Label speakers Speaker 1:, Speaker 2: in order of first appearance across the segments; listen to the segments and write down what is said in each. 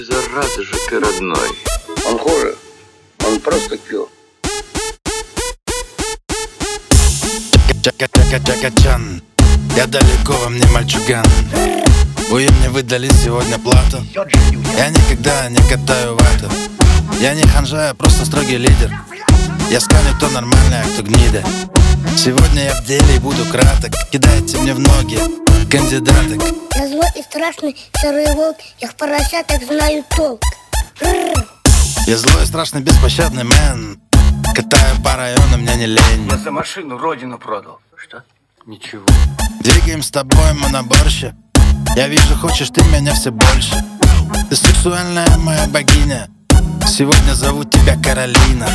Speaker 1: и зараза же ты родной.
Speaker 2: Он хуже. Он просто пьет.
Speaker 3: Чака-чака-чака-чан Я далеко во мне мальчуган Ой, мне выдали сегодня плату Я никогда не катаю вату Я не ханжа, я просто строгий лидер Я сканю, кто нормальный, а кто гнида Сегодня я в деле и буду краток Кидайте мне в ноги кандидаток
Speaker 4: Я злой и страшный серый волк Я в поросяток знаю толк Рррр.
Speaker 3: Я злой, страшный, беспощадный мэн Катаю по району, мне не лень
Speaker 2: Я за машину родину продал. Что? Ничего.
Speaker 3: Двигаем с тобой мы на борще Я вижу, хочешь ты меня все больше Ты сексуальная моя богиня Сегодня зовут тебя Каролина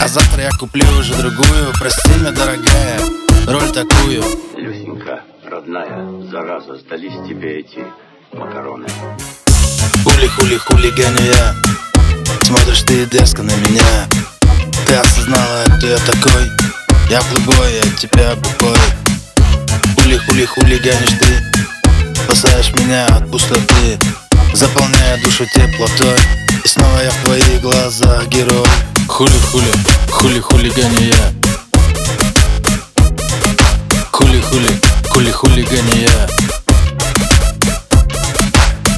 Speaker 3: А завтра я куплю уже другую. Прости меня, дорогая, роль такую.
Speaker 5: Люсенька, родная, зараза, сдались тебе эти макароны.
Speaker 3: Хули-хули хулиганю я. Смотришь ты дерзко на меня. Ты осознала, кто я такой. Я плейбой, я тебя бухой Хули-хули хулиганишь ты. Спасаешь меня от пустоты. Заполняя душу теплотой И снова я в твоих глазах герой. Хули-хули, хули-хулиганю я. Хули-хули, хули-хулиганю я.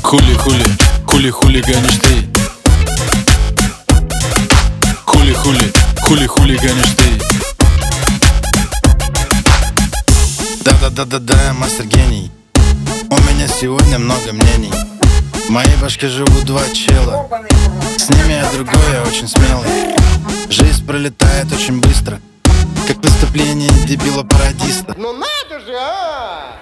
Speaker 3: Хули-хули, хули-хулиганишь ты. Хули-хули, хули-хулиганишь ты. Да-да-да-да-да, мастер гений. У меня сегодня много мнений В моей башке живут два чела. С ними я другой, я очень смелый. Жизнь пролетает очень быстро Как преступление дебила-пародиста
Speaker 6: Ну надо же, а!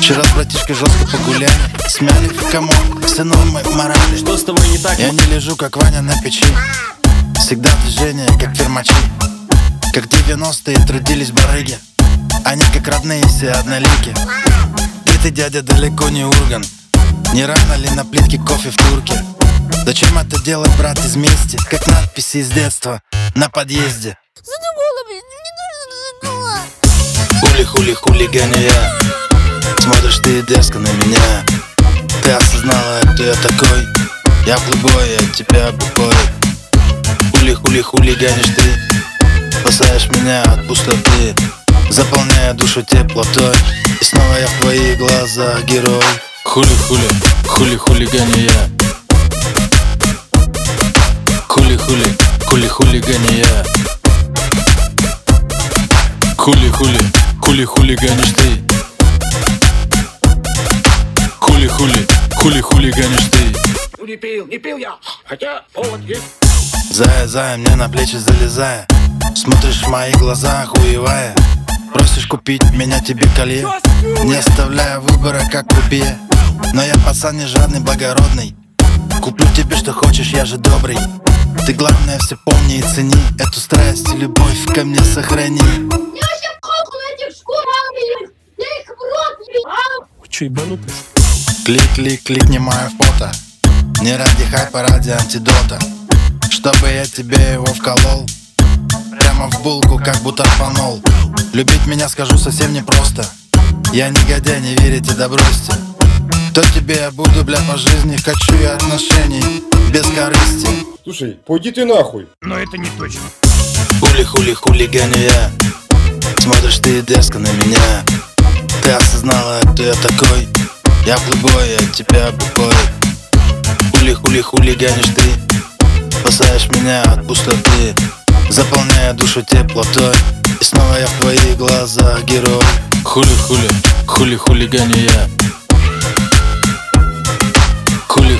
Speaker 3: Вчера с братишкой жестко погуляли Смяли в комок, стянул мой морали.
Speaker 7: Что с тобой не так?
Speaker 3: Я не лежу, как Ваня на печи. Всегда движение, как фермачи. Как 90-е трудились барыги Они как родные все однолики. Ты ты, дядя, далеко не урган Не рано ли на плитке кофе в турке? Зачем это делать, брат, из мести? Как надписи из детства на подъезде.
Speaker 4: Задумала, блин, мне нужно задумала
Speaker 3: Хули-хули хулиганю я. Смотришь ты дерзко на меня. Ты осознала, кто я такой. Я плейбой, я тебя бухой Хули-хули хулиганишь ты. Спасаешь меня от пустоты Заполняя душу теплотой. И снова я в твоих глазах герой Хули-хули, хули-хулиганю я. Хули-хули, хули-хулиганю я. Хули-хули, хули-хулиганишь ты. Хули-хули, хули-хулиганишь ты.
Speaker 2: Ну не пил, не пил я. Хотя повод есть.
Speaker 3: Зая, зая, мне на плечи залезая. Смотришь в мои глаза, охуевая. Просишь купить меня тебе колье Не оставляя выбора, как купе Но я пацан не жадный, благородный. Куплю тебе, что хочешь, я же добрый. Ты главное все помни и цени Эту страсть и любовь ко мне сохрани.
Speaker 4: Я вообще похуй на этих шкурах, блин Я их в рот ебал.
Speaker 7: Че, ебанутый?
Speaker 3: Клик, клик, кликни мое фото. Не ради хайпа, ради антидота. Чтобы я тебе его вколол. Прямо в булку, как будто фанол. Любить меня скажу совсем непросто. Я негодяй, не верите, да бросьте Кто тебе я буду, бля, по жизни Хочу я отношений без корысти?
Speaker 6: Слушай, пойди ты нахуй.
Speaker 3: Хули-хули хулиганю я. Смотришь ты дерзко на меня. Ты осознала, кто я такой. Я плейбой, я тебя бухой. Хули-хули хулиганишь ты. Спасаешь меня от пустоты. Заполняя душу теплотой. И снова я в твоих глазах герой. Хули-хули, хули-хулиганю я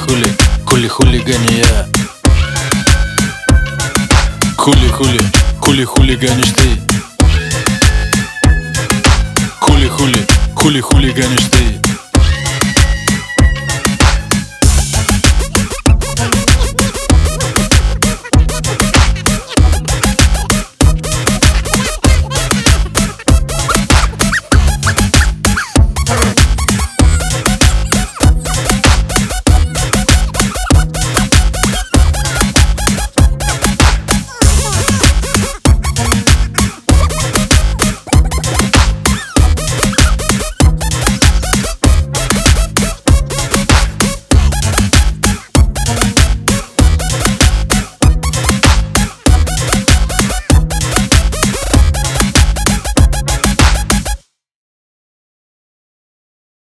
Speaker 3: Хули-хули, хули-хулиганю я. Хули-хули, хули-хулиганишь ты. Хули-хули, хули-хулиганишь ты